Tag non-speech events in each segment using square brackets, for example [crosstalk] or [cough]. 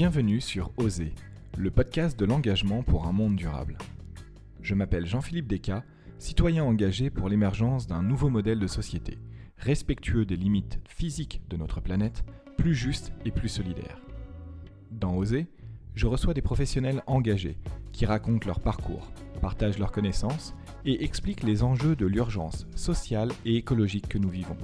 Bienvenue sur Oser, le podcast de l'engagement pour un monde durable. Je m'appelle Jean-Philippe Descas, citoyen engagé pour l'émergence d'un nouveau modèle de société, respectueux des limites physiques de notre planète, plus juste et plus solidaire. Dans Oser, je reçois des professionnels engagés qui racontent leur parcours, partagent leurs connaissances et expliquent les enjeux de l'urgence sociale et écologique que nous vivons.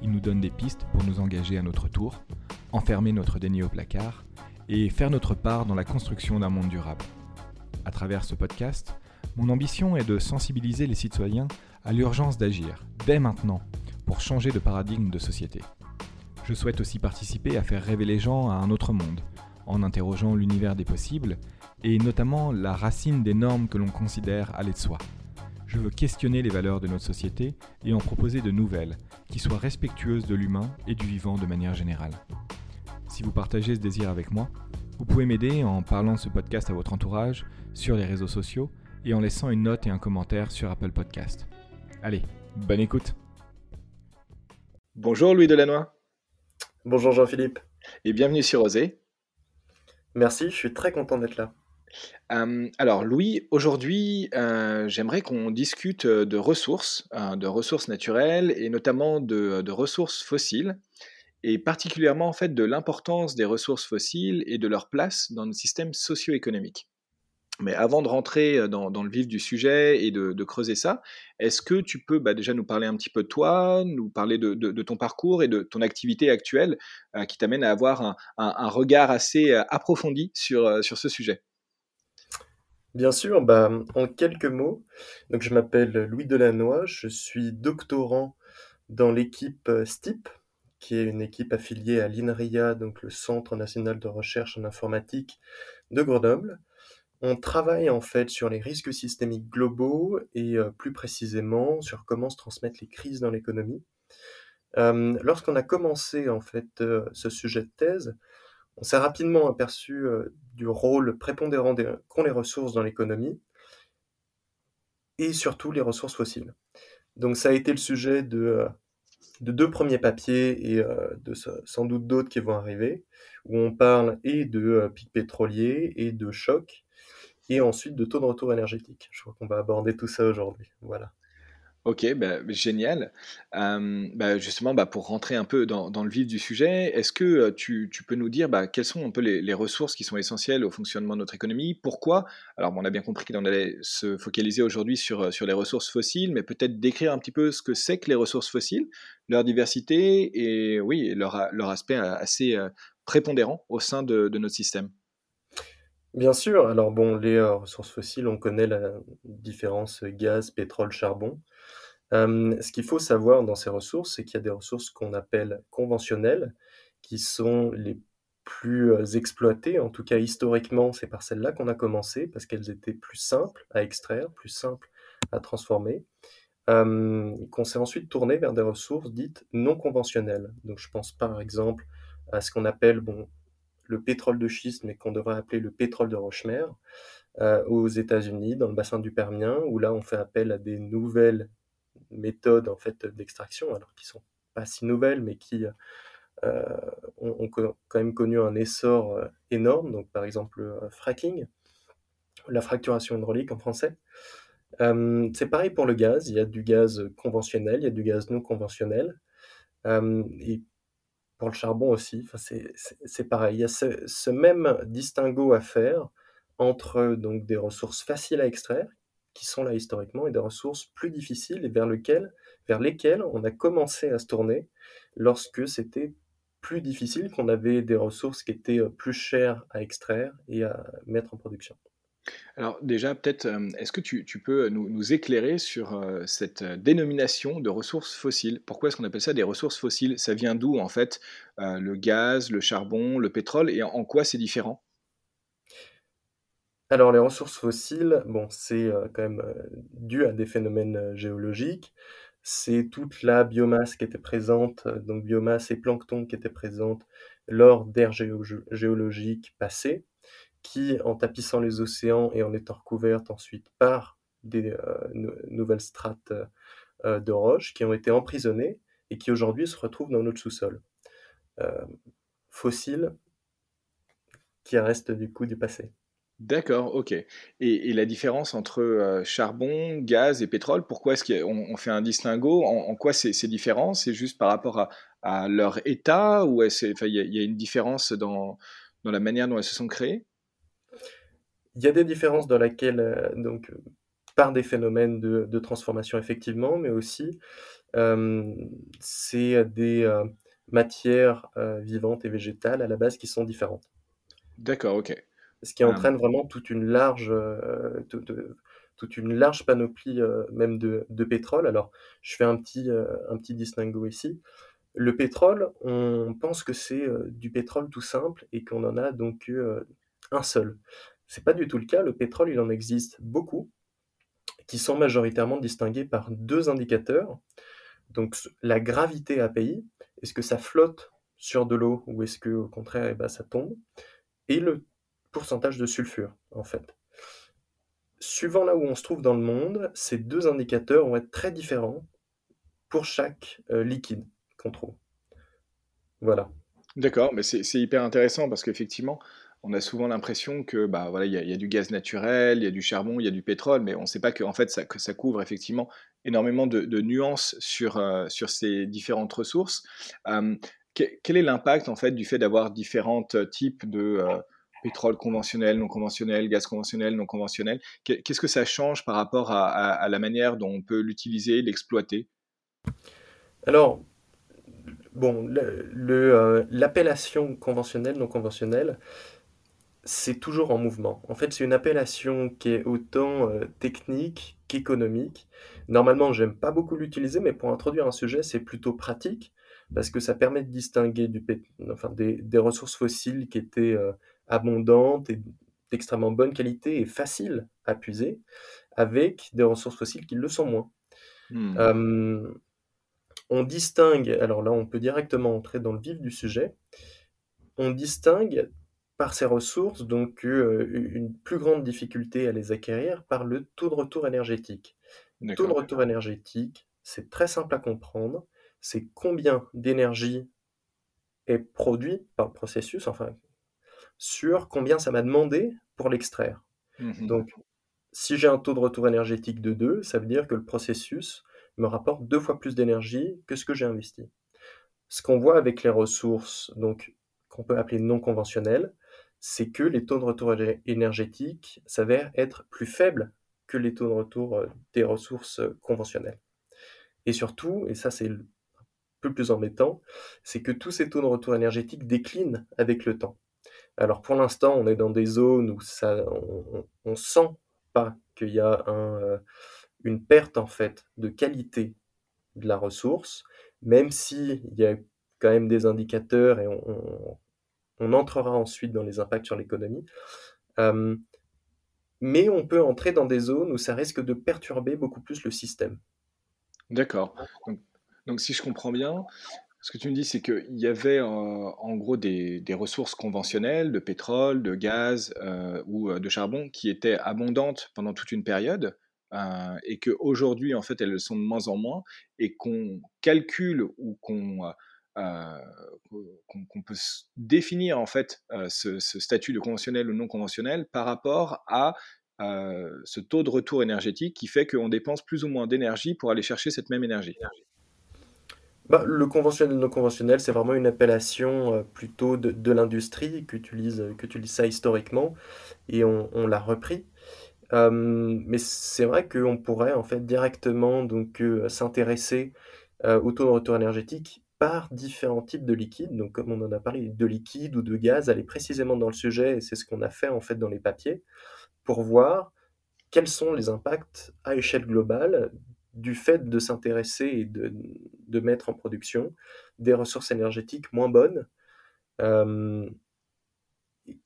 Ils nous donnent des pistes pour nous engager à notre tour, enfermer notre déni au placard et faire notre part dans la construction d'un monde durable. À travers ce podcast, mon ambition est de sensibiliser les citoyens à l'urgence d'agir, dès maintenant, pour changer de paradigme de société. Je souhaite aussi participer à faire rêver les gens à un autre monde, en interrogeant l'univers des possibles, et notamment la racine des normes que l'on considère aller de soi. Je veux questionner les valeurs de notre société et en proposer de nouvelles, qui soient respectueuses de l'humain et du vivant de manière générale. Si vous partagez ce désir avec moi, vous pouvez m'aider en parlant de ce podcast à votre entourage, sur les réseaux sociaux et en laissant une note et un commentaire sur Apple Podcast. Allez, bonne écoute Bonjour Louis Delannoy Bonjour Jean-Philippe et bienvenue sur Osée. Merci, je suis très content d'être là. Euh, alors Louis, aujourd'hui, euh, j'aimerais qu'on discute de ressources, euh, de ressources naturelles et notamment de, de ressources fossiles, et particulièrement en fait de l'importance des ressources fossiles et de leur place dans nos systèmes socio-économiques. Mais avant de rentrer dans, le vif du sujet et de, creuser ça, est-ce que tu peux bah, déjà nous parler un petit peu de toi, nous parler de, ton parcours et de ton activité actuelle qui t'amène à avoir un, regard assez approfondi sur, sur ce sujet? Bien sûr, bah, en quelques mots, donc je m'appelle Louis Delannoy, je suis doctorant dans l'équipe STIP, qui est une équipe affiliée à l'INRIA, donc le Centre national de recherche en informatique de Grenoble. On travaille en fait sur les risques systémiques globaux et euh, plus précisément sur comment se transmettent les crises dans l'économie. Euh, lorsqu'on a commencé en fait euh, ce sujet de thèse, on s'est rapidement aperçu du rôle prépondérant qu'ont les ressources dans l'économie et surtout les ressources fossiles. Donc ça a été le sujet de, de deux premiers papiers et euh, de sans doute d'autres qui vont arriver, où on parle et de pics pétroliers et de chocs, et ensuite de taux de retour énergétique. Je crois qu'on va aborder tout ça aujourd'hui. Voilà. Ok, bah, génial. Bah, justement, bah, pour rentrer un peu dans, le vif du sujet, est-ce que tu, peux nous dire quelles sont un peu les, ressources qui sont essentielles au fonctionnement de notre économie? Pourquoi? Alors, on a bien compris qu'on allait se focaliser aujourd'hui sur, les ressources fossiles, mais peut-être décrire un petit peu ce que c'est que les ressources fossiles, leur diversité et oui, leur, aspect assez prépondérant au sein de notre système. Bien sûr, alors bon, les ressources fossiles, on connaît la différence gaz, pétrole, charbon ce qu'il faut savoir dans ces ressources, c'est qu'il y a des ressources qu'on appelle conventionnelles, qui sont les plus exploitées, en tout cas historiquement, c'est par celles-là qu'on a commencé, parce qu'elles étaient plus simples à extraire, plus simples à transformer, qu'on s'est ensuite tourné vers des ressources dites non conventionnelles. Donc je pense par exemple à ce qu'on appelle bon, le pétrole de schiste, mais qu'on devrait appeler le pétrole de roche-mer, aux États-Unis, dans le bassin du Permien, où là on fait appel à des nouvelles méthodes en fait d'extraction, alors qui sont pas si nouvelles, mais qui euh, ont, quand même connu un essor euh, énorme. Donc par exemple le euh, fracking, la fracturation hydraulique en français. c'est pareil pour le gaz. Il y a du gaz conventionnel, il y a du gaz non conventionnel. Pour le charbon aussi, c'est pareil. Il y a ce, même distinguo à faire entre donc des ressources faciles à extraire, qui sont là historiquement et des ressources plus difficiles et vers lesquelles on a commencé à se tourner lorsque c'était plus difficile, qu'on avait des ressources qui étaient euh, plus chères à extraire et à mettre en production. Alors déjà, peut-être, euh, est-ce que tu, peux nous, éclairer sur euh, cette dénomination de ressources fossiles? Pourquoi est-ce qu'on appelle ça des ressources fossiles? Ça vient d'où en fait le gaz, le charbon, le pétrole et en quoi c'est différent? Alors les ressources fossiles, bon, c'est euh, quand même euh, dû à des phénomènes euh, géologiques. C'est toute la biomasse qui était présente, donc biomasse et plancton qui étaient présentes lors d'ères géologiques passées, qui, en tapissant les océans et en étant recouvertes ensuite par des nouvelles strates de roches, qui ont été emprisonnées et qui aujourd'hui se retrouvent dans notre sous-sol. fossiles, qui reste du coup du passé. D'accord, OK. Et la différence entre, charbon, gaz et pétrole, pourquoi est-ce qu'on on fait un distinguo? En en quoi c'est différent? C'est juste par rapport à leur état ou il y y a une différence dans la manière dont elles se sont créées? Il y a des différences dans laquelle, heu, donc, heu, par des phénomènes de de transformation effectivement, mais aussi, hem, c'est des, matières, vivantes et végétales à la base qui sont différentes. D'accord, OK. Ce qui entraîne vraiment toute une large, toute, une large panoplie, même de de pétrole. Alors, je fais un petit, un petit distinguo ici. Le pétrole, on pense que c'est, du pétrole tout simple et qu'on en a donc un seul. C'est pas du tout le cas. Le pétrole, il en existe beaucoup qui sont majoritairement distingués par 2 indicateurs. Donc la gravité API, est-ce que ça flotte sur de l'eau ou est-ce qu'au contraire, et bah, ça tombe? Et le pourcentage de sulfure, en fait. Suivant là où on se trouve dans le monde, ces 2 indicateurs vont être très différents pour chaque, heu, liquide qu'on trouve. Voilà. d'accord, mais c'est hyper intéressant parce qu'effectivement, on a souvent l'impression que, bah, voilà, il y a du gaz naturel, il y a du charbon, il y a du pétrole, mais on ne sait pas qu'en fait ça que ça couvre effectivement énormément de nuances sur, heu, sur ces différentes ressources. Que quel est l'impact en fait du fait d'avoir différentes types de, heu, pétrole conventionnel, non conventionnel, gaz conventionnel, non conventionnel? Qu'est qu'est-ce que ça change par rapport à la manière dont on peut l'utiliser, l'exploiter? Alors, bon, le le, heu, l'appellation conventionnelle, non conventionnelle, c'est toujours en mouvement. En fait, c'est une appellation qui est autant, heu, technique qu'économique. Normalement, j'aime pas beaucoup l'utiliser, mais pour introduire un sujet, c'est plutôt pratique parce que ça permet de distinguer du pét enfin, des des ressources fossiles qui étaient, heu, abondantes et d'extrêmement bonne qualité et faciles à puiser, avec des ressources fossiles qui le sont moins. Mmh. Hem, on distingue alors là, on peut directement entrer dans le vif du sujet. On distingue par ces ressources donc une plus grande difficulté à les acquérir par le taux de retour énergétique. Taux de retour énergétique, c'est très simple à comprendre, c'est combien d'énergie est produit par le processus, enfin, sur combien ça m'a demandé pour l'extraire. Mmh Donc si j'ai un taux de retour énergétique de 2, ça veut dire que le processus me rapporte 2 fois plus d'énergie que ce que j'ai investi. Ce qu'on voit avec les ressources, donc qu'on peut appeler non conventionnelles, c'est que les taux de retour éner énergétique s'avèrent être plus faibles que les taux de retour, heu, des ressources, heu, conventionnelles. Et surtout, et ça c'est le peu plus embêtant, c'est que tous ces taux de retour énergétique déclinent avec le temps. Alors pour l'instant, on est dans des zones où on on sent pas qu'il y a un, heu, une perte en fait de qualité de la ressource, même s'il y a quand même des indicateurs et on on entrera ensuite dans les impacts sur l'économie. Hem, mais on peut entrer dans des zones où ça risque de perturber beaucoup plus le système. D'accord. Donc si je comprends bien, ce que tu me dis, c'est qu'il y avait, heu, en gros des ressources conventionnelles de pétrole, de gaz, heu, ou, de charbon qui étaient abondantes pendant toute une période, heu, et qu'aujourd'hui, en fait, elles le sont de moins en moins et qu'on calcule ou qu'on, qu'on qu'on peut définir, en fait, heu, ce statut de conventionnel ou non conventionnel par rapport à, heu, ce taux de retour énergétique qui fait qu'on dépense plus ou moins d'énergie pour aller chercher cette même énergie. Bah, le conventionnel, non conventionnel, c'est vraiment une appellation, plutôt de de l'industrie qu'utilise, qu'utilise ça historiquement et on l'a repris. Mais c'est vrai qu'on pourrait en fait directement donc, s'intéresser, au taux de retour énergétique par différents types de liquides. Donc comme on en a parlé, de liquide ou de gaz, aller précisément dans le sujet et c'est ce qu'on a fait en fait dans les papiers, pour voir quels sont les impacts à échelle globale du fait de s'intéresser et de mettre en production des ressources énergétiques moins bonnes, et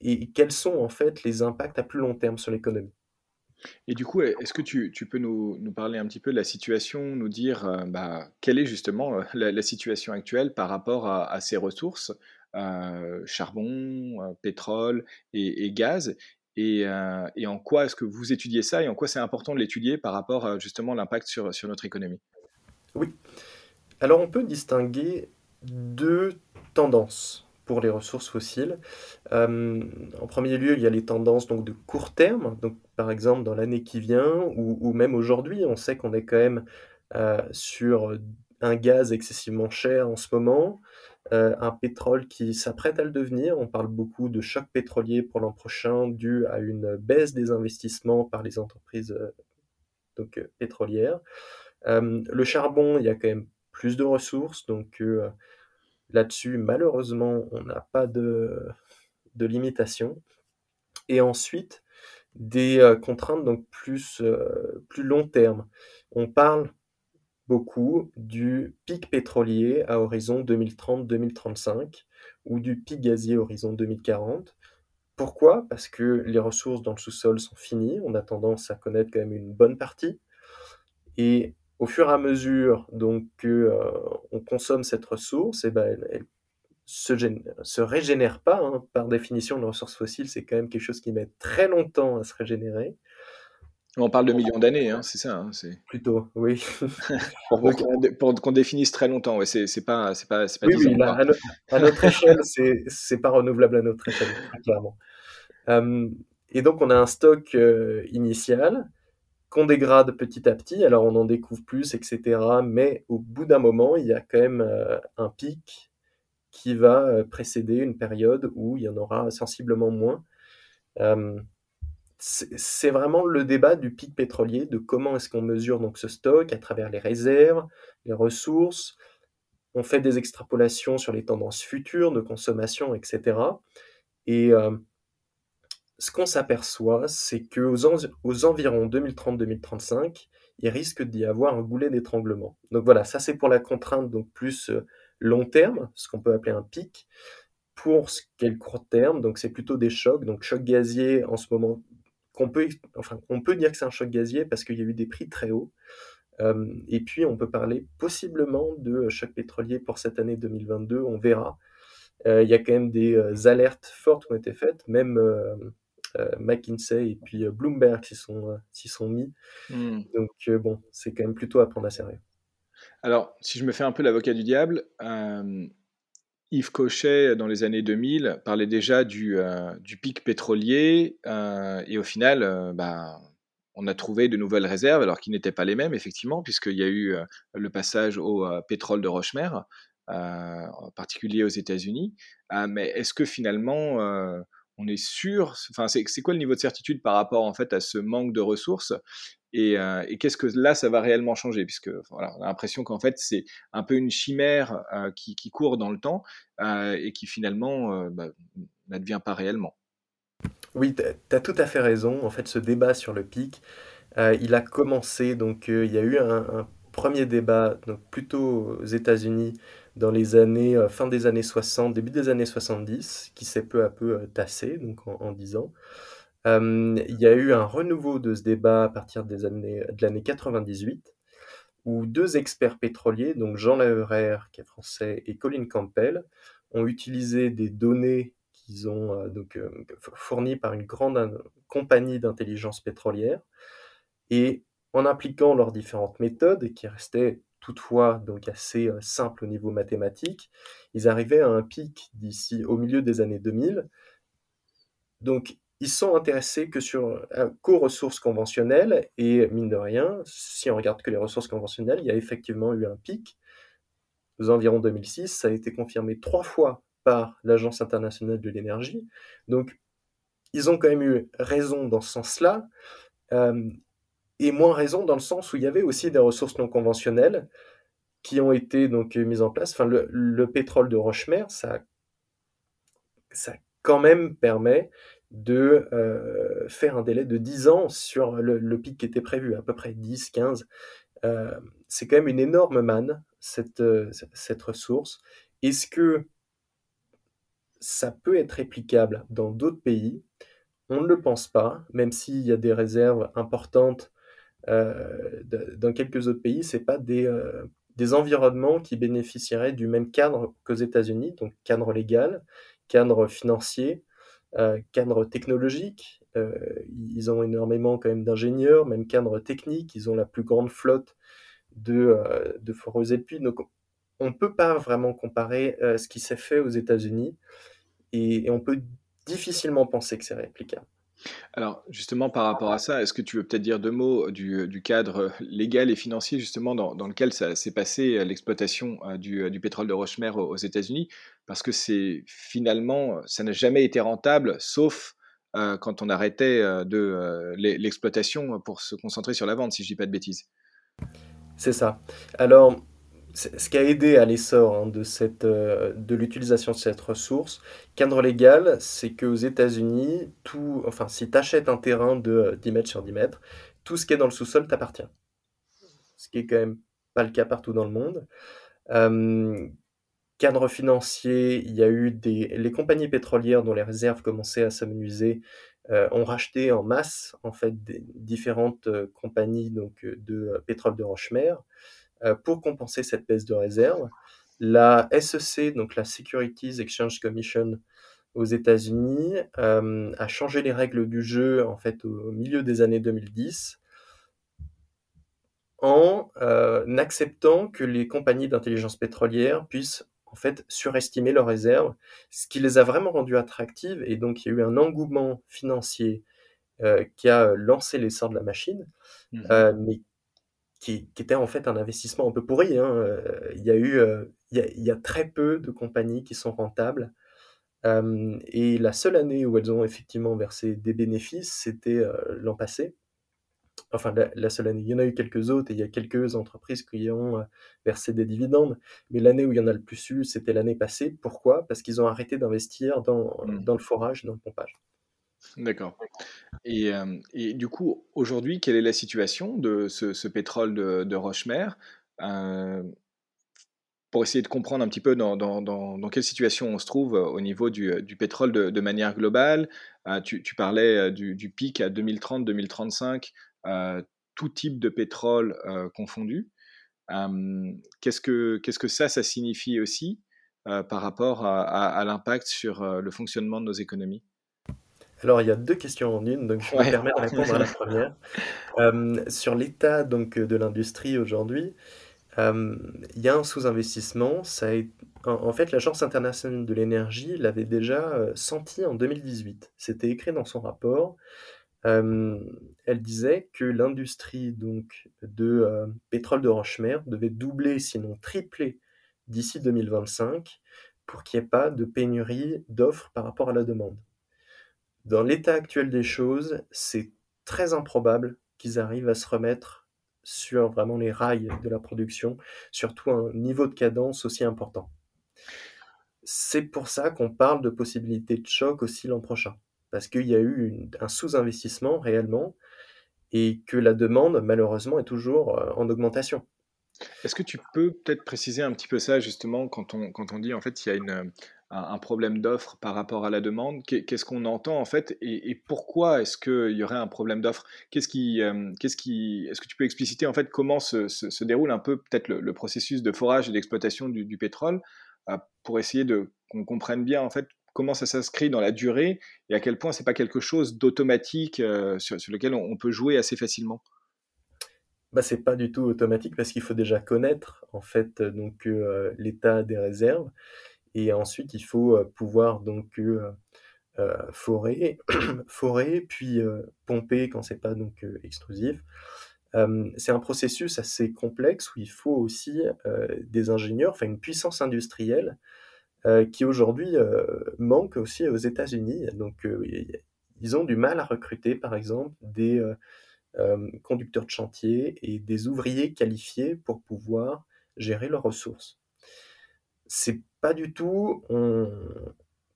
et quels sont en fait les impacts à plus long terme sur l'économie. Et du coup, est est-ce que tu peux nous parler un petit peu de la situation, nous dire, heu, bah, quelle est justement, heu, la situation actuelle par rapport à à ces ressources, heu, charbon, pétrole et gaz? Et en quoi est-ce que vous étudiez ça et en quoi c'est important de l'étudier par rapport à justement l'impact sur notre économie? Oui, alors on peut distinguer 2 tendances pour les ressources fossiles. en premier lieu, il y a les tendances donc, de court terme. Donc, par exemple, dans l'année qui vient, ou, même aujourd'hui, on sait qu'on est quand même sur un gaz excessivement cher en ce moment, un pétrole qui s'apprête à le devenir. On parle beaucoup de choc pétrolier pour l'an prochain dû à une baisse des investissements par les entreprises donc, pétrolières. le charbon, il y a quand même plus de ressources, donc Là-dessus, malheureusement, on n'a pas de, de limitation. Et ensuite, des euh, contraintes donc plus, euh, plus long terme. On parle beaucoup du pic pétrolier à horizon 2030-2035 ou du pic gazier horizon 2040. Pourquoi? Parce que les ressources dans le sous-sol sont finies, on a tendance à connaître quand même une bonne partie. Et au fur et à mesure donc que euh, on consomme cette ressource, et eh ben, elle, se, se régénère pas. Hein. Par définition, une ressource fossile, c'est quand même quelque chose qui met très longtemps à se régénérer. On parle de millions d'années, hein, c'est ça. Hein, Plutôt, oui. [laughs] pour, qu'on définisse très longtemps, ouais, c'est pas, c'est pas, pas oui, oui, à, notre [laughs] échelle, c'est pas renouvelable à notre échelle, clairement. Euh, et donc, on a un stock euh, initial qu'on dégrade petit à petit, alors on en découvre plus, etc. Mais au bout d'un moment, il y a quand même euh, un pic qui va euh, précéder une période où il y en aura sensiblement moins. C'est vraiment le débat du pic pétrolier, de comment est-ce qu'on mesure donc ce stock à travers les réserves, les ressources. On fait des extrapolations sur les tendances futures de consommation, etc. Et ce qu'on s'aperçoit, c'est qu'aux aux environs 2030-2035, il risque d'y avoir un goulet d'étranglement. Donc voilà, ça c'est pour la contrainte donc plus euh, long terme, ce qu'on peut appeler un pic. Pour ce qui est le court terme, donc c'est plutôt des chocs, donc choc gazier en ce moment, qu'on peut, enfin, on peut dire que c'est un choc gazier parce qu'il y a eu des prix très hauts. Euh, et puis on peut parler possiblement de choc pétrolier pour cette année 2022, on verra. Euh, il y a quand même des alertes fortes qui ont été faites, même euh, McKinsey et puis euh, Bloomberg s'y sont, euh, sont mis. Hmm. Donc bon, c'est quand même plutôt à prendre à sérieux. Alors, si je me fais un peu l'avocat du diable, Yves Cochet, dans les années 2000, parlait déjà du, du pic pétrolier, et au final, bah, on a trouvé de nouvelles réserves, alors qui n'étaient pas les mêmes, effectivement, puisqu'il y a eu le passage au pétrole de Rochemer, en particulier aux États-Unis. mais est-ce que finalement, on est sûr, enfin, c'est quoi le niveau de certitude par rapport en fait à ce manque de ressources et, euh, qu'est-ce que là ça va réellement changer? Puisque voilà, on a l'impression qu'en fait c'est un peu une chimère euh, qui, court dans le temps euh, et qui finalement bah, n'advient pas réellement. Oui, tu as tout à fait raison. En fait, ce débat sur le pic, il a commencé, donc il y a eu un, un premier débat, donc plutôt aux États-Unis, dans les années, euh, fin des années 60, début des années 70, qui s'est peu à peu euh, tassé, donc en, 10 ans. Euh, il y a eu un renouveau de ce débat à partir de l'année 98, où deux experts pétroliers, donc Jean Laverer, qui est français, et Colin Campbell, ont utilisé des données qu'ils ont donc fournies par une grande compagnie d'intelligence pétrolière, et en appliquant leurs différentes méthodes, qui restaient toutefois donc assez euh, simple au niveau mathématique, ils arrivaient à un pic d'ici au milieu des années 2000. Donc ils sont intéressés que sur euh, qu'aux ressources conventionnelles et mine de rien, si on regarde que les ressources conventionnelles, il y a effectivement eu un pic aux environs 2006. Ça a été confirmé trois fois par l'Agence internationale de l'énergie. Donc ils ont quand même eu raison dans ce sens-là. Euh, et moins raison dans le sens où il y avait aussi des ressources non conventionnelles qui ont été donc mises en place. Enfin, le, pétrole de Rochemer, ça, ça quand même permet de euh, faire un délai de 10 ans sur le, pic qui était prévu, à peu près 10, 15. Euh, c'est quand même une énorme manne, cette, euh, cette ressource. Est-ce que ça peut être réplicable dans d'autres pays? On ne le pense pas, même s'il y a des réserves importantes euh, dans quelques autres pays, c'est pas des, euh, des environnements qui bénéficieraient du même cadre qu'aux États-Unis, donc cadre légal, cadre financier, euh, cadre technologique. ils ont énormément quand même d'ingénieurs, même cadre technique. Ils ont la plus grande flotte de, de foreuses et. Donc, on ne peut pas vraiment comparer ce qui s'est fait aux États-Unis et, on peut difficilement penser que c'est réplicable. Alors, justement, par rapport à ça, est-ce que tu veux peut-être dire deux mots du, cadre légal et financier, justement, dans, lequel ça s'est passé l'exploitation du, pétrole de Rochemer aux, États-Unis? Parce que c'est finalement, ça n'a jamais été rentable, sauf quand on arrêtait de l'exploitation pour se concentrer sur la vente, si je dis pas de bêtises. C'est ça. Alors, ce qui a aidé à l'essor hein, de, euh, de l'utilisation de cette ressource, cadre légal, c'est qu'aux États-Unis, enfin, si tu achètes un terrain de 10 mètres sur 10 mètres, tout ce qui est dans le sous-sol t'appartient. Ce qui est quand même pas le cas partout dans le monde. Euh, cadre financier, il y a eu des, les compagnies pétrolières dont les réserves commençaient à s'amenuiser euh, ont racheté en masse en fait différentes compagnies donc de pétrole de roche-mer. Euh, pour compenser cette baisse de réserve. La SEC, donc la Securities Exchange Commission aux États-Unis, euh, a changé les règles du jeu en fait au milieu des années 2010 en euh, acceptant que les compagnies d'intelligence pétrolière puissent en fait surestimer leurs réserves, ce qui les a vraiment rendues attractives. Et donc il y a eu un engouement financier qui a lancé l'essor de la machine, mmh mais qui, était en fait un investissement un peu pourri. Hein. Euh, il, y a eu, euh, il, y a, très peu de compagnies qui sont rentables. Euh, et la seule année où elles ont effectivement versé des bénéfices, c'était l'an passé. Enfin, la, seule année. Il y en a eu quelques autres et il y a quelques entreprises qui ont versé des dividendes. Mais l'année où il y en a le plus eu, c'était l'année passée. Pourquoi? Parce qu'ils ont arrêté d'investir dans, mmh. dans le forage, dans le pompage. D'accord. Et, du coup, aujourd'hui, quelle est la situation de ce, pétrole de, de Rochemer Pour essayer de comprendre un petit peu dans, quelle situation on se trouve au niveau du, pétrole de, manière globale. Tu, parlais du, pic à 2030-2035, tout type de pétrole confondu. qu'est-ce, que, qu'est-ce que ça, ça signifie aussi par rapport à l'impact sur le fonctionnement de nos économies? Alors, il y a deux questions en une, donc je me permets de répondre à la [laughs] première. Euh, sur l'état donc de l'industrie aujourd'hui, euh, il y a un sous-investissement. Ça en, fait, l'Agence internationale de l'énergie l'avait déjà euh, senti en 2018. C'était écrit dans son rapport. elle disait que l'industrie donc de pétrole de Rochemer devait doubler, sinon tripler, d'ici 2025 pour qu'il n'y ait pas de pénurie d'offres par rapport à la demande. Dans l'état actuel des choses, c'est très improbable qu'ils arrivent à se remettre sur vraiment les rails de la production, surtout un niveau de cadence aussi important. C'est pour ça qu'on parle de possibilité de choc aussi l'an prochain, parce qu'il y a eu un sous-investissement réellement et que la demande, malheureusement, est toujours euh, en augmentation. Est-ce que tu peux peut-être préciser un petit peu ça justement quand on, quand on dit en fait il y a une, un, problème d'offre par rapport à la demande. Qu'est-ce qu'on entend en fait et, pourquoi est-ce qu'il y aurait un problème d'offre? Qu'est-ce qui, euh, qu'est-ce qui, est-ce que tu peux expliciter en fait comment se, déroule un peu peut-être le, processus de forage et d'exploitation du, pétrole euh, pour essayer de qu'on comprenne bien en fait comment ça s'inscrit dans la durée et à quel point c'est pas quelque chose d'automatique euh, sur, lequel on, peut jouer assez facilement? Bah, c'est pas du tout automatique parce qu'il faut déjà connaître en fait donc l'état des réserves et ensuite, il faut pouvoir donc forer, [clears throat] forer, puis pomper quand c'est pas donc extrusif. c'est un processus assez complexe où il faut aussi des ingénieurs, enfin une puissance industrielle qui aujourd'hui manque aussi aux États-Unis. Donc ils ont du mal à recruter, par exemple, des conducteurs de chantier et des ouvriers qualifiés pour pouvoir gérer leurs ressources c'est du tout, on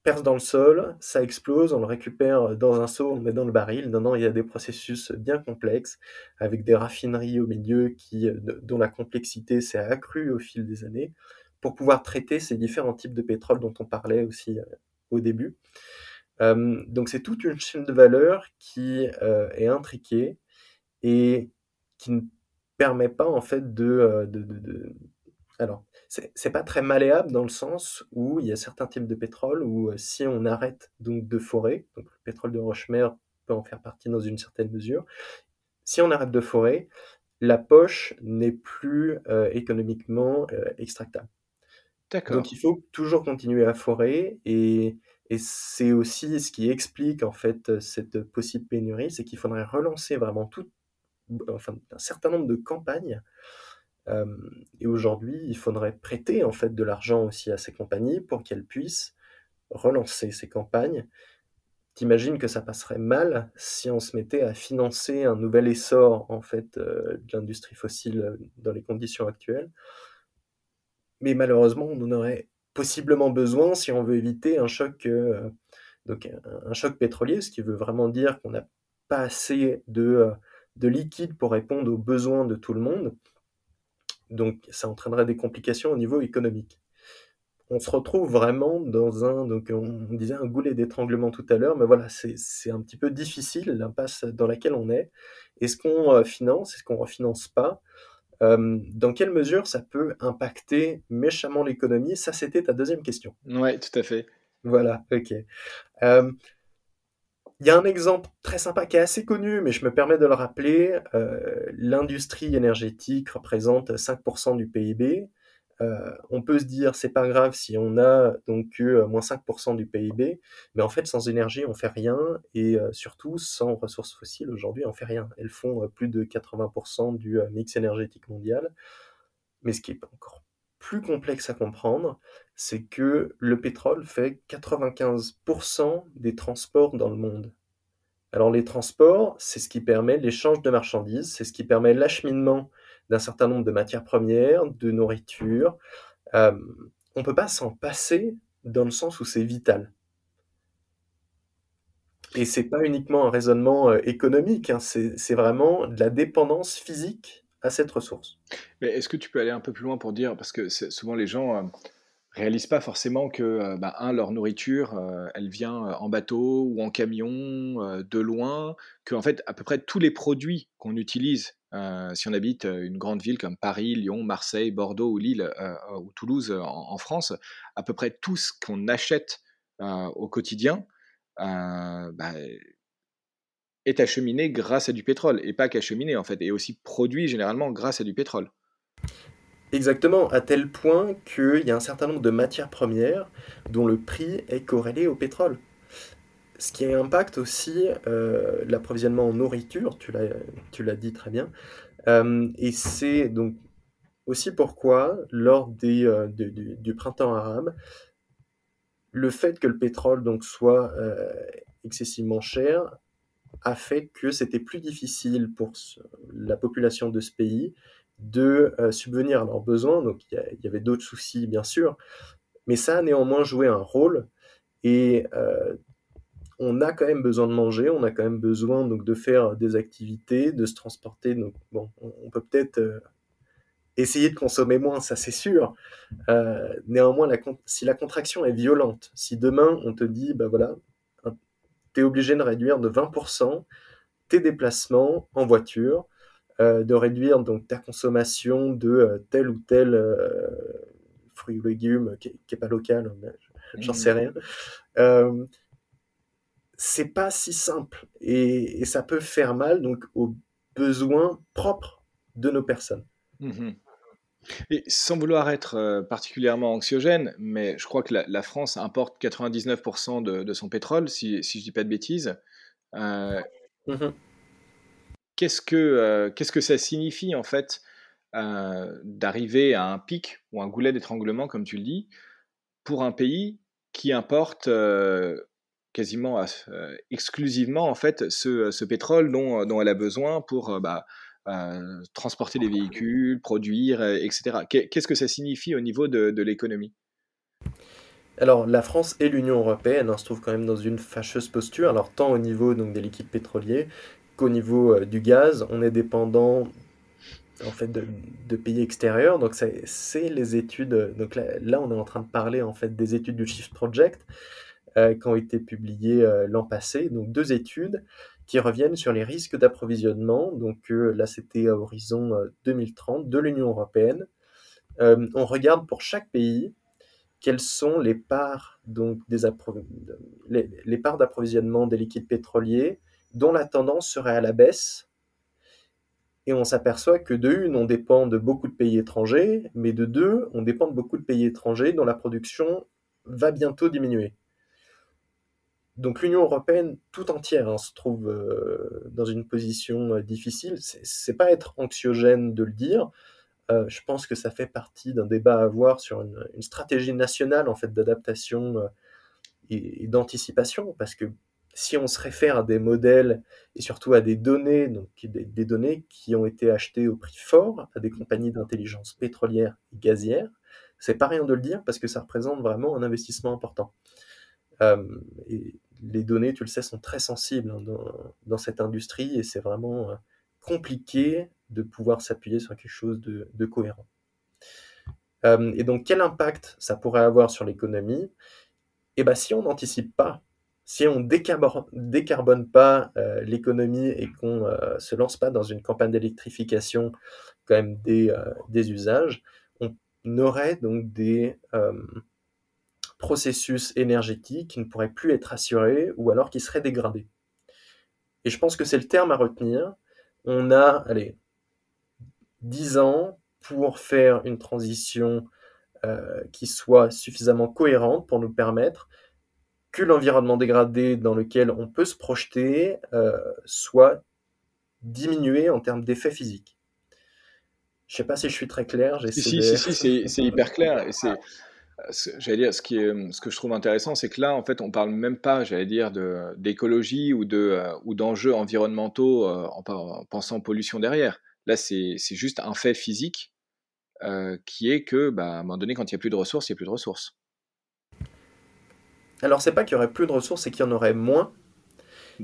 perce dans le sol, ça explose, on le récupère dans un seau, on le met dans le baril. Non, non, il y a des processus bien complexes, avec des raffineries au milieu qui, dont la complexité s'est accrue au fil des années, pour pouvoir traiter ces différents types de pétrole dont on parlait aussi euh, au début. Euh, donc c'est toute une chaîne de valeur qui euh, est intriquée et qui ne permet pas en fait de alors c'est pas très malléable dans le sens où il y a certains types de pétrole où euh, si on arrête donc de forer, donc le pétrole de roche-mer peut en faire partie dans une certaine mesure, si on arrête de forer, la poche n'est plus euh, économiquement euh, extractable. Donc il faut toujours continuer à forer et et c'est aussi ce qui explique en fait, cette possible pénurie, c'est qu'il faudrait relancer vraiment tout enfin un certain nombre de campagnes, et aujourd'hui, il faudrait prêter en fait de l'argent aussi à ces compagnies pour qu'elles puissent relancer ces campagnes. Tu que ça passerait mal si on se mettait à financer un nouvel essor en fait, heu, de l'industrie fossile, heu, dans les conditions actuelles? Mais malheureusement, on en aurait possiblement besoin si on veut éviter un choc, euh, donc un, choc pétrolier, ce qui veut vraiment dire qu'on n'a pas assez de, euh, de liquide pour répondre aux besoins de tout le monde. Donc ça entraînerait des complications au niveau économique. On se retrouve vraiment dans un, donc on disait un goulet d'étranglement tout à l'heure, mais voilà, c'est un petit peu difficile l'impasse dans laquelle on est. Est-ce qu'on euh, finance, est-ce qu'on ne refinance pas? Euh, dans quelle mesure ça peut impacter méchamment l'économie? Ça, c'était ta deuxième question. Oui, tout à fait. Voilà, ok. Euh, il y a un exemple très sympa qui est assez connu, mais je me permets de le rappeler. Euh, l'industrie énergétique représente 5% du PIB. Euh, on peut se dire c'est pas grave si on a donc que euh, moins 5% du PIB, mais en fait sans énergie on fait rien et euh, surtout sans ressources fossiles aujourd'hui on fait rien. Elles font plus de 80% du mix énergétique mondial. Mais ce qui est encore plus complexe à comprendre, c'est que le pétrole fait 95% des transports dans le monde. Alors les transports, c'est ce qui permet l'échange de marchandises, c'est ce qui permet l'acheminement d'un certain nombre de matières premières, de nourriture. On ne peut pas s'en passer dans le sens où c'est vital. Et c'est pas uniquement un raisonnement euh, économique, hein, c'est vraiment de la dépendance physique à cette ressource. Mais est-ce que tu peux aller un peu plus loin pour dire, parce que souvent les gens euh, réalisent pas forcément que, bah, un, leur nourriture, elle vient en bateau ou en camion, de loin, que en fait à peu près tous les produits qu'on utilise euh, si on habite une grande ville comme Paris, Lyon, Marseille, Bordeaux ou Lille euh, euh, ou Toulouse en, France, à peu près tout ce qu'on achète au quotidien bah, est acheminé grâce à du pétrole et pas qu'acheminé en fait, et aussi produit généralement grâce à du pétrole. Exactement, à tel point qu'il y a un certain nombre de matières premières dont le prix est corrélé au pétrole ce qui impacte aussi euh, l'approvisionnement en nourriture, tu l'as dit très bien. Euh, et c'est donc aussi pourquoi, lors des, euh, du, printemps arabe, le fait que le pétrole donc, soit excessivement cher a fait que c'était plus difficile pour la population de ce pays de subvenir à leurs besoins. Donc il y, avait d'autres soucis, bien sûr, mais ça a néanmoins joué un rôle. Et on a quand même besoin de manger, on a quand même besoin donc de faire des activités, de se transporter. Donc bon, on, peut peut-être euh, essayer de consommer moins, ça c'est sûr. Euh, néanmoins, si la contraction est violente, si demain on te dit, bah voilà, tu es obligé de réduire de 20% tes déplacements en voiture, euh, de réduire donc ta consommation de tel ou tel fruit ou légume qui n'est pas local, j'en sais mmh. rien c'est pas si simple et, ça peut faire mal donc aux besoins propres de nos personnes. Mmh et sans vouloir être euh, particulièrement anxiogène, mais je crois que la, France importe 99% de, son pétrole, si, si je dis pas de bêtises. Euh, mmh qu'est-ce que euh, qu'est-ce que ça signifie en fait d'arriver à un pic ou un goulet d'étranglement, comme tu le dis, pour un pays qui importe quasiment exclusivement en fait ce, ce pétrole dont, dont, elle a besoin pour bah, euh, transporter des véhicules, produire, etc. Qu'est-ce que ça signifie au niveau de, l'économie? Alors, la France et l'Union européenne hein, se trouvent quand même dans une fâcheuse posture. Alors, tant au niveau donc, des liquides pétroliers qu'au niveau du gaz, on est dépendant en fait de, pays extérieurs. Donc, c'est les études. Donc là, on est en train de parler en fait des études du Shift Project. Euh, qui ont été publiées euh, l'an passé, donc deux études qui reviennent sur les risques d'approvisionnement. Donc euh, là, c'était à horizon 2030 de l'Union européenne. on regarde pour chaque pays quelles sont les parts, donc, des les parts d'approvisionnement des liquides pétroliers dont la tendance serait à la baisse Et on s'aperçoit que de une, on dépend de beaucoup de pays étrangers, mais de deux, on dépend de beaucoup de pays étrangers dont la production va bientôt diminuer. Donc l'Union européenne tout entière hein, se trouve euh, dans une position euh, difficile. C'est pas être anxiogène de le dire. Euh, je pense que ça fait partie d'un débat à avoir sur une, stratégie nationale en fait d'adaptation et, d'anticipation, parce que si on se réfère à des modèles et surtout à des données, donc des, données qui ont été achetées au prix fort à des compagnies d'intelligence pétrolière et gazière, c'est pas rien de le dire parce que ça représente vraiment un investissement important. Euh, et les données, tu le sais, sont très sensibles hein, dans, cette industrie et c'est vraiment euh, compliqué de pouvoir s'appuyer sur quelque chose de, cohérent. Euh, et donc, quel impact ça pourrait avoir sur l'économie? Eh bien, si on n'anticipe pas si on décarbone, pas euh, l'économie et qu'on euh, se lance pas dans une campagne d'électrification quand même des, des, usages, on aurait donc des processus énergétiques qui ne pourraient plus être assurés ou alors qui seraient dégradés. Et je pense que c'est le terme à retenir. On a, allez, 10 ans pour faire une transition qui soit suffisamment cohérente pour nous permettre que l'environnement dégradé dans lequel on peut se projeter euh, soit diminué en termes d'effets physiques. Je ne sais pas si je suis très clair. Si, si, si, c'est hyper clair. Et c'est, j'allais dire, ce, qui est, ce que je trouve intéressant, c'est que là, en fait, on parle même pas, j'allais dire, de, d'écologie ou, de, euh, ou d'enjeux environnementaux euh, en, en, pensant pollution derrière. Là, c'est, c'est juste un fait physique qui est que, bah, à un moment donné, quand il n'y a plus de ressources, il n'y a plus de ressources. Alors, c'est pas qu'il y aurait plus de ressources, c'est qu'il y en aurait moins.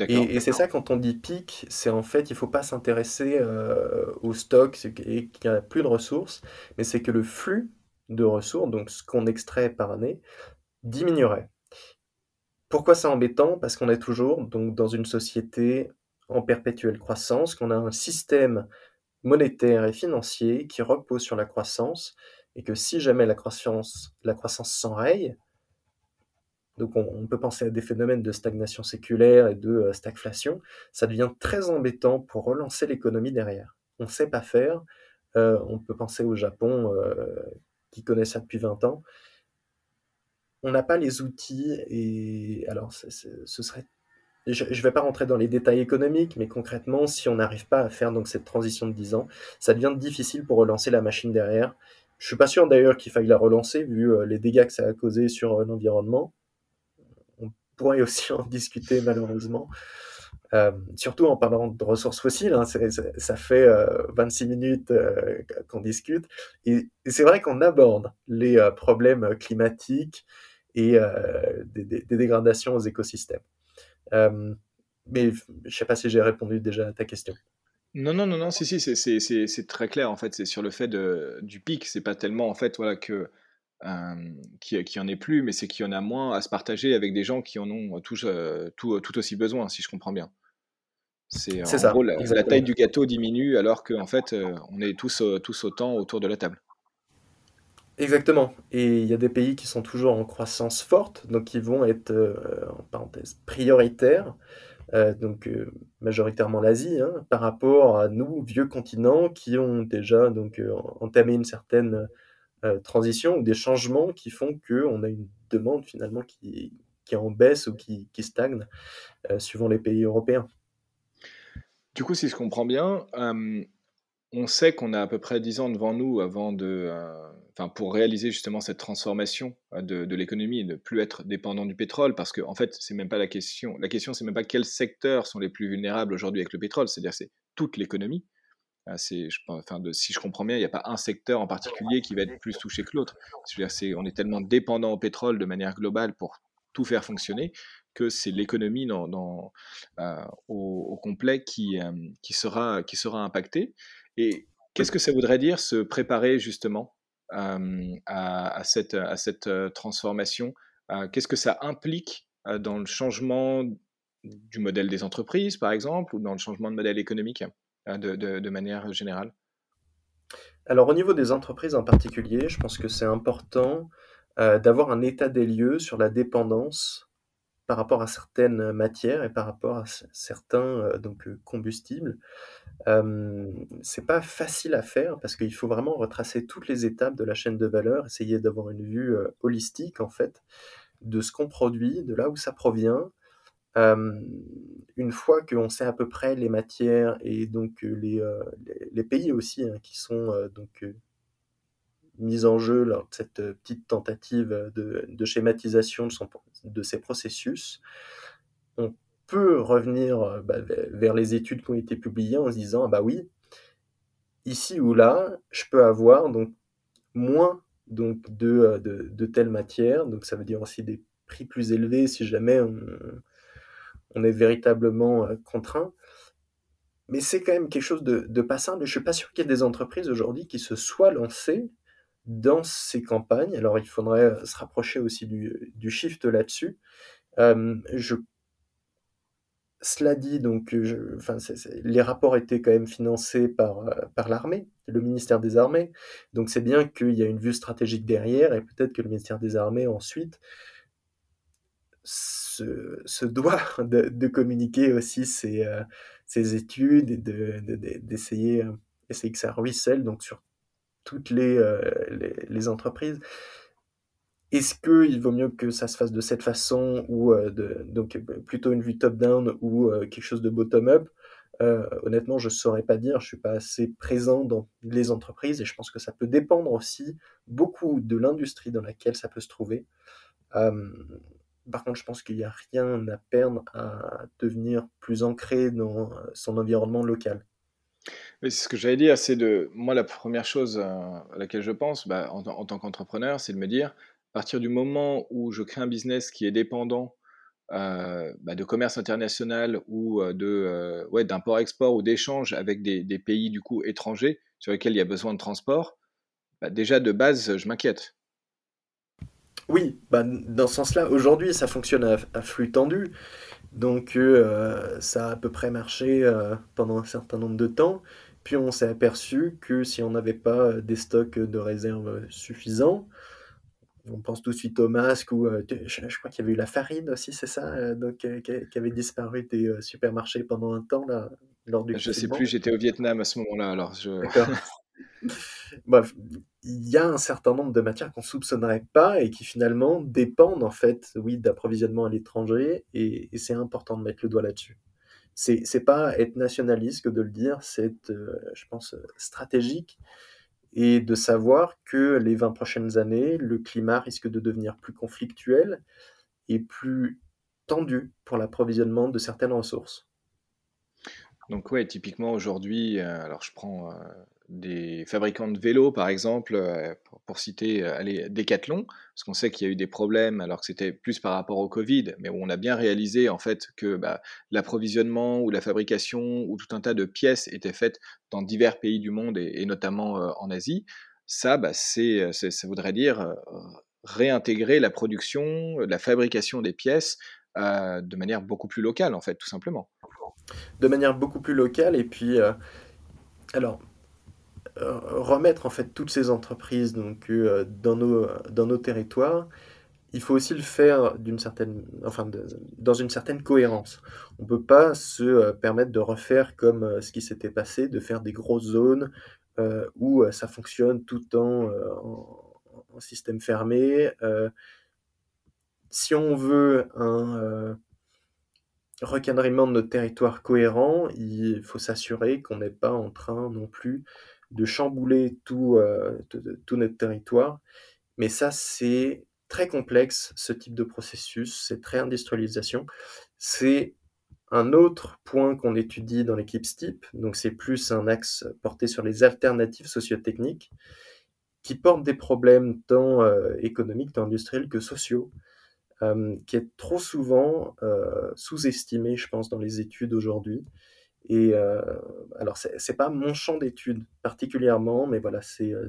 Et, c'est ça, quand on dit pic, c'est en fait, il faut pas s'intéresser euh, au stock et qu'il n'y a plus de ressources, mais c'est que le flux de ressources, donc ce qu'on extrait par année, diminuerait. Pourquoi c'est embêtant? Parce qu'on est toujours donc, dans une société en perpétuelle croissance, qu'on a un système monétaire et financier qui repose sur la croissance, et que si jamais la croissance, la croissance s'enraye, donc on, peut penser à des phénomènes de stagnation séculaire et de euh, stagflation, ça devient très embêtant pour relancer l'économie derrière. On ne sait pas faire, euh, on peut penser au Japon euh, qui connaît ça depuis 20 ans. On n'a pas les outils et alors ce serait je ne vais pas rentrer dans les détails économiques, mais concrètement, si on n'arrive pas à faire donc cette transition de 10 ans, ça devient difficile pour relancer la machine derrière. Je suis pas sûr d'ailleurs qu'il faille la relancer vu les dégâts que ça a causé sur l'environnement pourrait [laughs] aussi en discuter malheureusement. Euh, surtout en parlant de ressources fossiles, hein, ça fait 26 euh, minutes euh, qu'on discute, et, c'est vrai qu'on aborde les problèmes climatiques et des, dégradations aux écosystèmes. mais je ne sais pas si j'ai répondu déjà à ta question. Non, non, non, non, si, si, c'est très clair en fait, c'est sur le fait du pic, c'est pas tellement en fait voilà que qui, qui en est plus, mais c'est qu'il y en a moins à se partager avec des gens qui en ont tout, tout, tout aussi besoin, si je comprends bien. C'est ça, gros, la, taille du gâteau diminue alors qu'en fait, on est tous, tous autant autour de la table. Exactement. Et il y a des pays qui sont toujours en croissance forte, donc qui vont être, en parenthèse, prioritaires, donc majoritairement l'Asie, hein, par rapport à nous, vieux continents, qui ont déjà donc entamé une certaine transition ou des changements qui font qu'on a une demande finalement qui, qui en baisse ou qui, qui stagne euh, suivant les pays européens. Du coup, si je comprends bien, euh, on sait qu'on a à peu près 10 ans devant nous avant de, pour réaliser justement cette transformation de, l'économie et ne plus être dépendant du pétrole, parce qu'en en fait, c'est même pas la question. La question, c'est même pas quels secteurs sont les plus vulnérables aujourd'hui avec le pétrole, c'est-à-dire c'est toute l'économie. Je, enfin, de, si je comprends bien, il n'y a pas un secteur en particulier qui va être plus touché que l'autre. on est tellement dépendant au pétrole de manière globale pour tout faire fonctionner que c'est l'économie dans, euh, au, complet qui, euh, qui, sera, qui sera impactée. Et qu'est-ce que ça voudrait dire se préparer justement euh, à, à, cette, à cette transformation? Qu'est-ce que ça implique dans le changement du modèle des entreprises, par exemple, ou dans le changement de modèle économique? Euh, de, manière générale? Alors au niveau des entreprises en particulier, je pense que c'est important euh, d'avoir un état des lieux sur la dépendance par rapport à certaines matières et par rapport à certains donc combustibles. c'est pas facile à faire parce qu'il faut vraiment retracer toutes les étapes de la chaîne de valeur, essayer d'avoir une vue holistique en fait de ce qu'on produit, de là où ça provient. Une fois qu'on sait à peu près les matières et donc les, les, pays aussi hein, qui sont donc mis en jeu lors de cette petite tentative de, schématisation de, ces processus, on peut revenir bah, vers les études qui ont été publiées en se disant ah bah oui, ici ou là, je peux avoir donc moins donc de, de, de telle matière, donc ça veut dire aussi des prix plus élevés si jamais on, on est véritablement contraint. Mais c'est quand même quelque chose de, de pas simple. je suis pas sûr qu'il y ait des entreprises aujourd'hui qui se soient lancées dans ces campagnes. Alors, il faudrait se rapprocher aussi du, du shift là-dessus. Euh, je... Cela dit, donc, je... les rapports étaient quand même financés par, euh, par l'armée, le ministère des Armées. Donc, c'est bien qu'il y a une vue stratégique derrière et peut-être que le ministère des Armées, ensuite, se, doit [laughs] de, communiquer aussi ses, euh, études et d'essayer de, essayer que ça ruisselle donc sur toutes euh, les, les, entreprises. Est-ce qu'il vaut mieux que ça se fasse de cette façon ou euh, donc plutôt une vue top-down ou euh, quelque chose de bottom-up? Honnêtement, je ne saurais pas dire. Je suis pas assez présent dans les entreprises et je pense que ça peut dépendre aussi beaucoup de l'industrie dans laquelle ça peut se trouver. Par contre, je pense qu'il n'y a rien à perdre à devenir plus ancré dans son environnement local. C'est ce que j'allais dire, c'est de moi la première chose, euh, à laquelle je pense, bah, en tant qu'entrepreneur, c'est de me dire, à partir du moment où je crée un business qui est dépendant, euh, bah, de commerce international ou, euh, de, ouais, d'import-export ou d'échange avec des des pays, du coup, étrangers, sur lesquels il y a besoin de transport, bah, déjà de base, je m'inquiète. Oui, bah, dans ce sens-là, aujourd'hui, ça fonctionne à flux tendu, donc ça a à peu près marché, pendant un certain nombre de temps. Puis on s'est aperçu que si on n'avait pas euh, des stocks de réserve euh, suffisants, on pense tout de suite au masque ou euh, je, crois qu'il y avait eu la farine aussi, c'est ça, donc qui, avait disparu des supermarchés pendant un temps là lors du. Je sais plus, j'étais au Vietnam à ce moment-là, alors je. [laughs] Bref, il y a un certain nombre de matières qu'on soupçonnerait pas et qui finalement dépendent en fait, oui, d'approvisionnement à l'étranger et c'est important de mettre le doigt là-dessus c'est c'est pas être nationaliste que de le dire, c'est euh, je pense, stratégique et de savoir que les 20 prochaines années, le climat risque de devenir plus conflictuel et plus tendu pour l'approvisionnement de certaines ressources. Donc ouais, typiquement aujourd'hui, euh, alors je prends euh, des fabricants de vélos, par exemple, euh, pour, citer euh, allez, Decathlon, parce qu'on sait qu'il y a eu des problèmes alors que c'était plus par rapport au Covid, mais où on a bien réalisé en fait que bah, l'approvisionnement ou la fabrication ou tout un tas de pièces étaient faites dans divers pays du monde et, notamment euh, en Asie. Ça, bah, c'est, ça voudrait dire réintégrer la production, la fabrication des pièces de manière beaucoup plus locale, en fait, tout simplement. De manière beaucoup plus locale, et puis, alors, remettre en fait toutes ces entreprises donc, euh, dans, nos, dans nos territoires, il faut aussi le faire d'une certaine, enfin, dans une certaine cohérence. On ne peut pas se euh, permettre de refaire comme ce qui s'était passé, de faire des grosses zones où ça fonctionne tout en, en, système fermé. si on veut un recadrement de notre territoire cohérent, il faut s'assurer qu'on n'est pas en train non plus de chambouler tout, euh, tout, notre territoire. Mais ça, c'est très complexe, ce type de processus, cette réindustrialisation. C'est un autre point qu'on étudie dans l'équipe STIP, donc c'est plus un axe porté sur les alternatives sociotechniques, qui portent des problèmes tant euh, économiques, tant industriels que sociaux, euh, qui est trop souvent sous-estimé, je pense, dans les études aujourd'hui. Et euh, alors, c'est pas mon champ d'études particulièrement, mais voilà, c'est euh,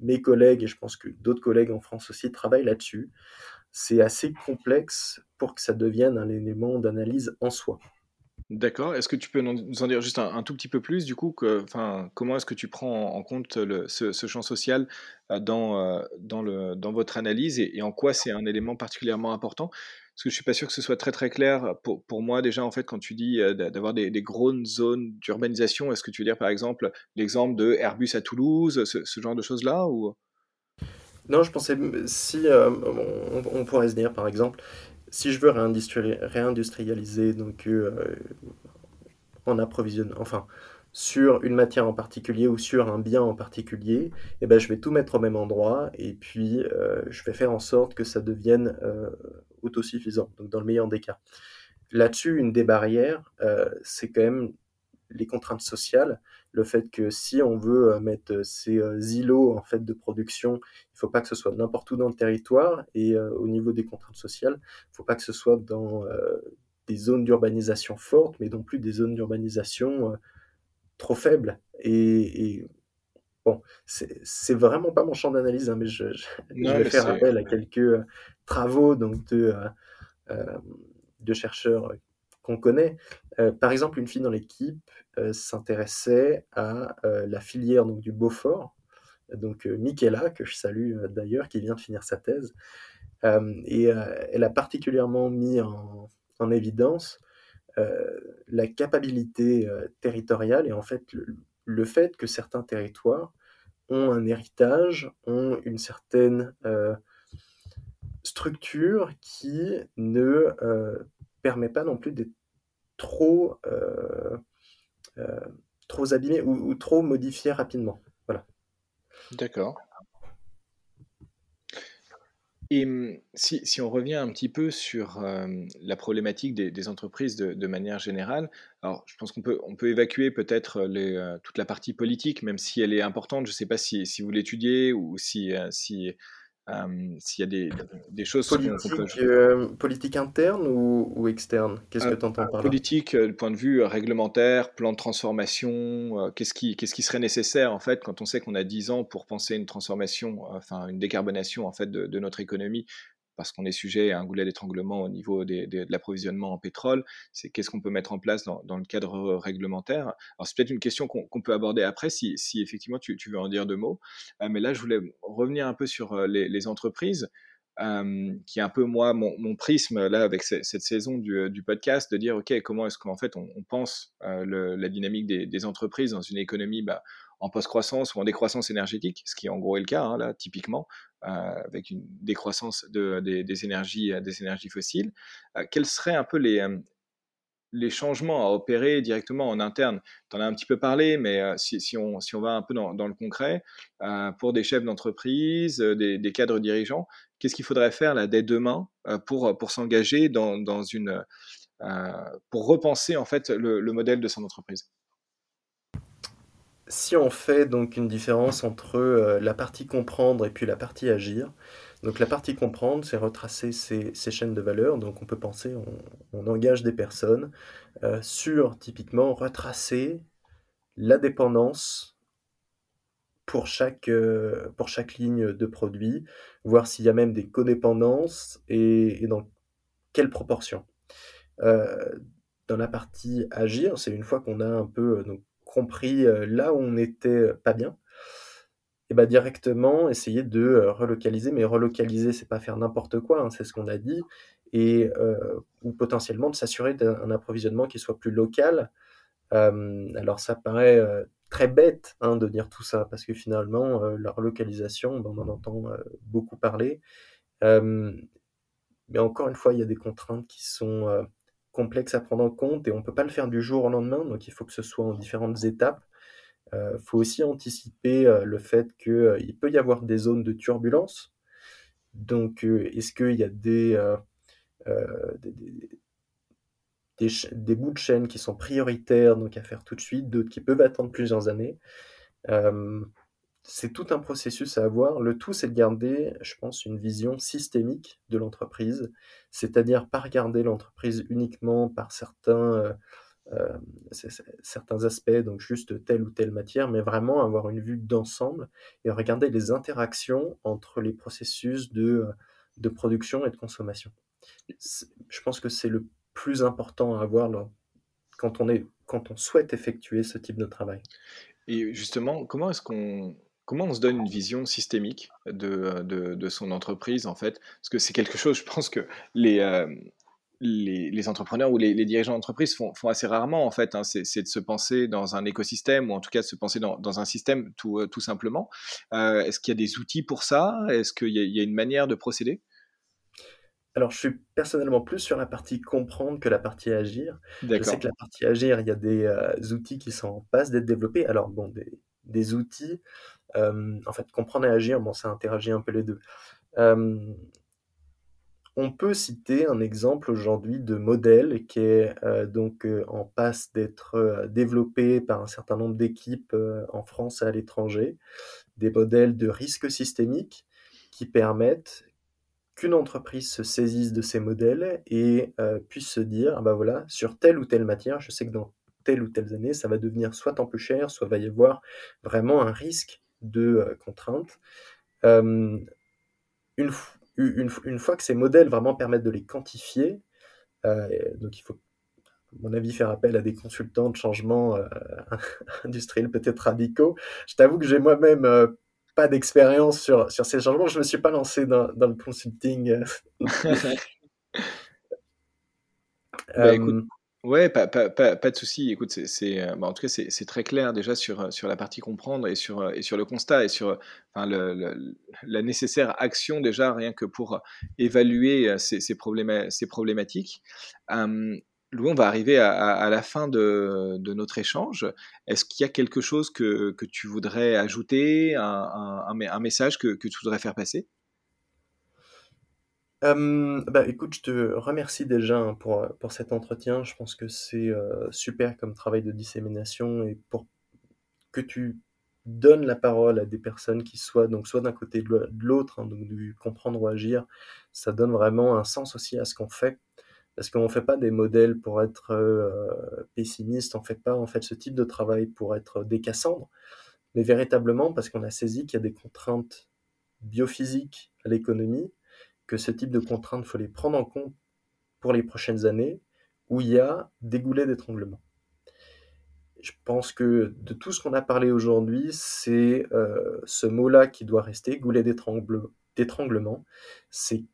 mes collègues, et je pense que d'autres collègues en France aussi travaillent là-dessus. C'est assez complexe pour que ça devienne un élément d'analyse en soi. D'accord. Est-ce que tu peux nous en dire juste un, tout petit peu plus, du coup, que, comment est-ce que tu prends en compte ce, champ social euh, dans, dans, le, dans votre analyse et en quoi c'est un élément particulièrement important? Parce que je suis pas sûr que ce soit très très clair pour, pour moi déjà en fait quand tu dis d'avoir des, grandes zones d'urbanisation. Est-ce que tu veux dire par exemple l'exemple de Airbus à Toulouse, ce, genre de choses là ou? Non, je pensais si on, on, pourrait se dire par exemple si je veux réindustrialiser donc en approvisionnement, enfin sur une matière en particulier ou sur un bien en particulier, eh ben, je vais tout mettre au même endroit et puis euh, je vais faire en sorte que ça devienne euh, autosuffisant, donc dans le meilleur des cas. Là-dessus, une des barrières, euh, c'est quand même les contraintes sociales, le fait que si on veut mettre ces îlots en fait de production, il ne faut pas que ce soit n'importe où dans le territoire et au niveau des contraintes sociales, il ne faut pas que ce soit dans des zones d'urbanisation fortes, mais non plus des zones d'urbanisation trop faible. Et, bon, c'est vraiment pas mon champ d'analyse, hein, mais je, [laughs] vais faire appel à quelques euh, travaux donc, de, euh, euh, de chercheurs qu'on connaît. par exemple, une fille dans l'équipe s'intéressait à la filière donc, du Beaufort, donc Michaela, que je salue d'ailleurs, qui vient de finir sa thèse. et elle a particulièrement mis en, en évidence la capacité euh, territoriale et en fait le, fait que certains territoires ont un héritage, ont une certaine euh, structure qui ne permet pas non plus d'être trop, trop abîmé ou, ou, trop modifié rapidement. Voilà. D'accord. Et mmh, si, on revient un petit peu sur la problématique des, entreprises de, manière générale, alors je pense qu'on peut, évacuer peut-être toute la partie politique, même si elle est importante. Je ne sais pas si, vous l'étudiez ou si, si s'il y a des, des choses politique, euh, politique interne ou, ou externe? Qu'est-ce que euh, tu entends par là? Politique, euh, du point de vue réglementaire, plan de transformation, qu'est-ce qui, qu'est-ce qui serait nécessaire en fait quand on sait qu'on a 10 ans pour penser une transformation, enfin une décarbonation en fait de, de notre économie? Parce qu'on est sujet à un goulet d'étranglement au niveau de l'approvisionnement en pétrole, c'est qu'est-ce qu'on peut mettre en place dans, le cadre réglementaire. Alors c'est peut-être une question qu'on peut aborder après si, effectivement tu, veux en dire deux mots, euh, mais là je voulais revenir un peu sur euh, les, entreprises. Euh, qui est un peu moi mon, prisme là avec cette, saison du, podcast de dire ok comment est-ce qu'en fait on, pense la dynamique des, entreprises dans une économie bah, en post-croissance ou en décroissance énergétique, ce qui en gros est le cas, hein, là, typiquement, avec une décroissance de, des, énergies, euh, des énergies fossiles. Euh, quels seraient un peu les, les changements à opérer directement en interne? Tu en as un petit peu parlé, mais si, on, si on va un peu dans, le concret, pour des chefs d'entreprise, des, cadres dirigeants, qu'est-ce qu'il faudrait faire dès demain pour, pour s'engager dans, dans une... pour repenser en fait le modèle de son entreprise? Si on fait donc une différence entre euh, la partie comprendre et puis la partie agir, donc la partie comprendre, c'est retracer ces, chaînes de valeur. Donc on peut penser, on, engage des personnes euh, sur typiquement retracer la dépendance pour chaque, euh, pour chaque ligne de produit, voir s'il y a même des codépendances et, et dans quelle proportion. dans la partie agir, c'est une fois qu'on a un peu donc, compris euh, là où on était euh, pas bien, et bah directement essayer de euh, relocaliser. Mais relocaliser, c'est pas faire n'importe quoi, hein, c'est ce qu'on a dit, et ou potentiellement de s'assurer d'un approvisionnement qui soit plus local. alors ça paraît très bête hein, de dire tout ça, parce que finalement, la relocalisation, ben, on en entend beaucoup parler. mais encore une fois, il y a des contraintes qui sont complexe à prendre en compte et on ne peut pas le faire du jour au lendemain, donc il faut que ce soit en différentes étapes. Il euh, faut aussi anticiper euh, le fait qu'il euh, peut y avoir des zones de turbulence. Donc, est-ce qu'il y a des, bouts de chaîne qui sont prioritaires, donc à faire tout de suite, d'autres qui peuvent attendre plusieurs années? C'est tout un processus à avoir. Le tout, c'est de garder, je pense, une vision systémique de l'entreprise, c'est-à-dire pas regarder l'entreprise uniquement par certains, euh, euh, certains aspects, donc juste telle ou telle matière, mais vraiment avoir une vue d'ensemble et regarder les interactions entre les processus de, de production et de consommation. Je pense que c'est le plus important à avoir quand on, est, quand on souhaite effectuer ce type de travail. Et justement, comment est-ce qu'on Comment on se donne une vision systémique de, de, son entreprise, en fait? Parce que c'est quelque chose, je pense que les, les, entrepreneurs ou les, dirigeants d'entreprise font, font, assez rarement, en fait. Hein. c'est de se penser dans un écosystème, ou en tout cas de se penser dans, dans un système tout, euh, tout simplement. Euh, est-ce qu'il y a des outils pour ça? Est-ce qu'il y, a une manière de procéder? Alors, je suis personnellement plus sur la partie comprendre que la partie agir. Je sais que la partie agir, il y a des euh, outils qui sont en passe d'être développés. Alors, bon, des, des outils, en fait, comprendre et agir, bon, ça interagit un peu les deux. On peut citer un exemple aujourd'hui de modèle qui est euh, donc euh, en passe d'être euh, développé par un certain nombre d'équipes en France et à l'étranger, des modèles de risque systémique qui permettent qu'une entreprise se saisisse de ces modèles et puisse se dire, ah bah voilà, sur telle ou telle matière, je sais que dans telle ou telle année, ça va devenir soit en plus cher, soit va y avoir vraiment un risque de contrainte. une, une, fois que ces modèles vraiment permettent de les quantifier, euh, donc il faut, à mon avis, faire appel à des consultants de changement euh, [laughs] industriels peut-être radicaux. Je t'avoue que j'ai moi-même euh, pas d'expérience sur, sur ces changements. Je ne me suis pas lancé dans, dans le consulting. [laughs] bah, écoute, Ouais, pas, de souci. Écoute, c'est, bah, en tout cas, c'est très clair déjà sur, sur la partie comprendre et sur, sur le constat et sur la nécessaire action déjà, rien que pour évaluer ces, problématiques. Louis, on va arriver à, la fin de, notre échange. Est-ce qu'il y a quelque chose que, tu voudrais ajouter, un, message que tu voudrais faire passer? Bah, écoute, je te remercie déjà, hein, pour, pour cet entretien. Je pense que c'est, super comme travail de dissémination et pour que tu donnes la parole à des personnes qui soient donc soit d'un côté de l'autre, hein, donc du comprendre ou agir, ça donne vraiment un sens aussi à ce qu'on fait. Parce qu'on fait pas des modèles pour être, pessimiste, on fait pas, en fait, ce type de travail pour être des Cassandres, mais véritablement parce qu'on a saisi qu'il y a des contraintes biophysiques à l'économie que ce type de contraintes, faut les prendre en compte pour les prochaines années, où il y a des goulets d'étranglement. Je pense que de tout ce qu'on a parlé aujourd'hui, c'est euh, ce mot-là qui doit rester, goulet d'étranglement. C'est,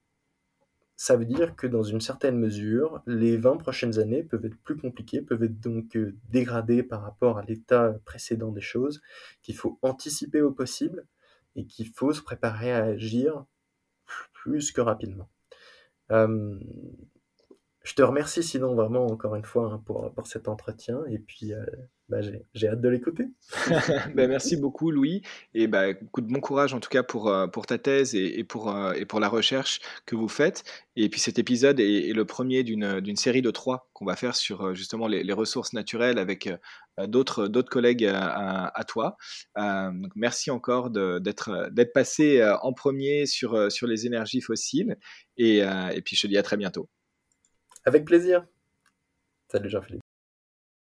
ça veut dire que dans une certaine mesure, les 20 prochaines années peuvent être plus compliquées, peuvent être donc euh, dégradées par rapport à l'état précédent des choses, qu'il faut anticiper au possible et qu'il faut se préparer à agir plus que rapidement. Euh, je te remercie sinon vraiment encore une fois hein, pour, cet entretien et puis euh, bah, j'ai hâte de l'écouter. [laughs] bah, merci beaucoup Louis et bah, coup de bon courage en tout cas pour, euh, pour ta thèse et, pour, et pour la recherche que vous faites. Et puis cet épisode est, le premier d'une série de trois qu'on va faire sur justement les, les ressources naturelles avec d'autres collègues à, à toi. donc merci encore d'être passé en premier sur, sur les énergies fossiles et, et puis je te dis à très bientôt. Avec plaisir. Salut Jean-Philippe.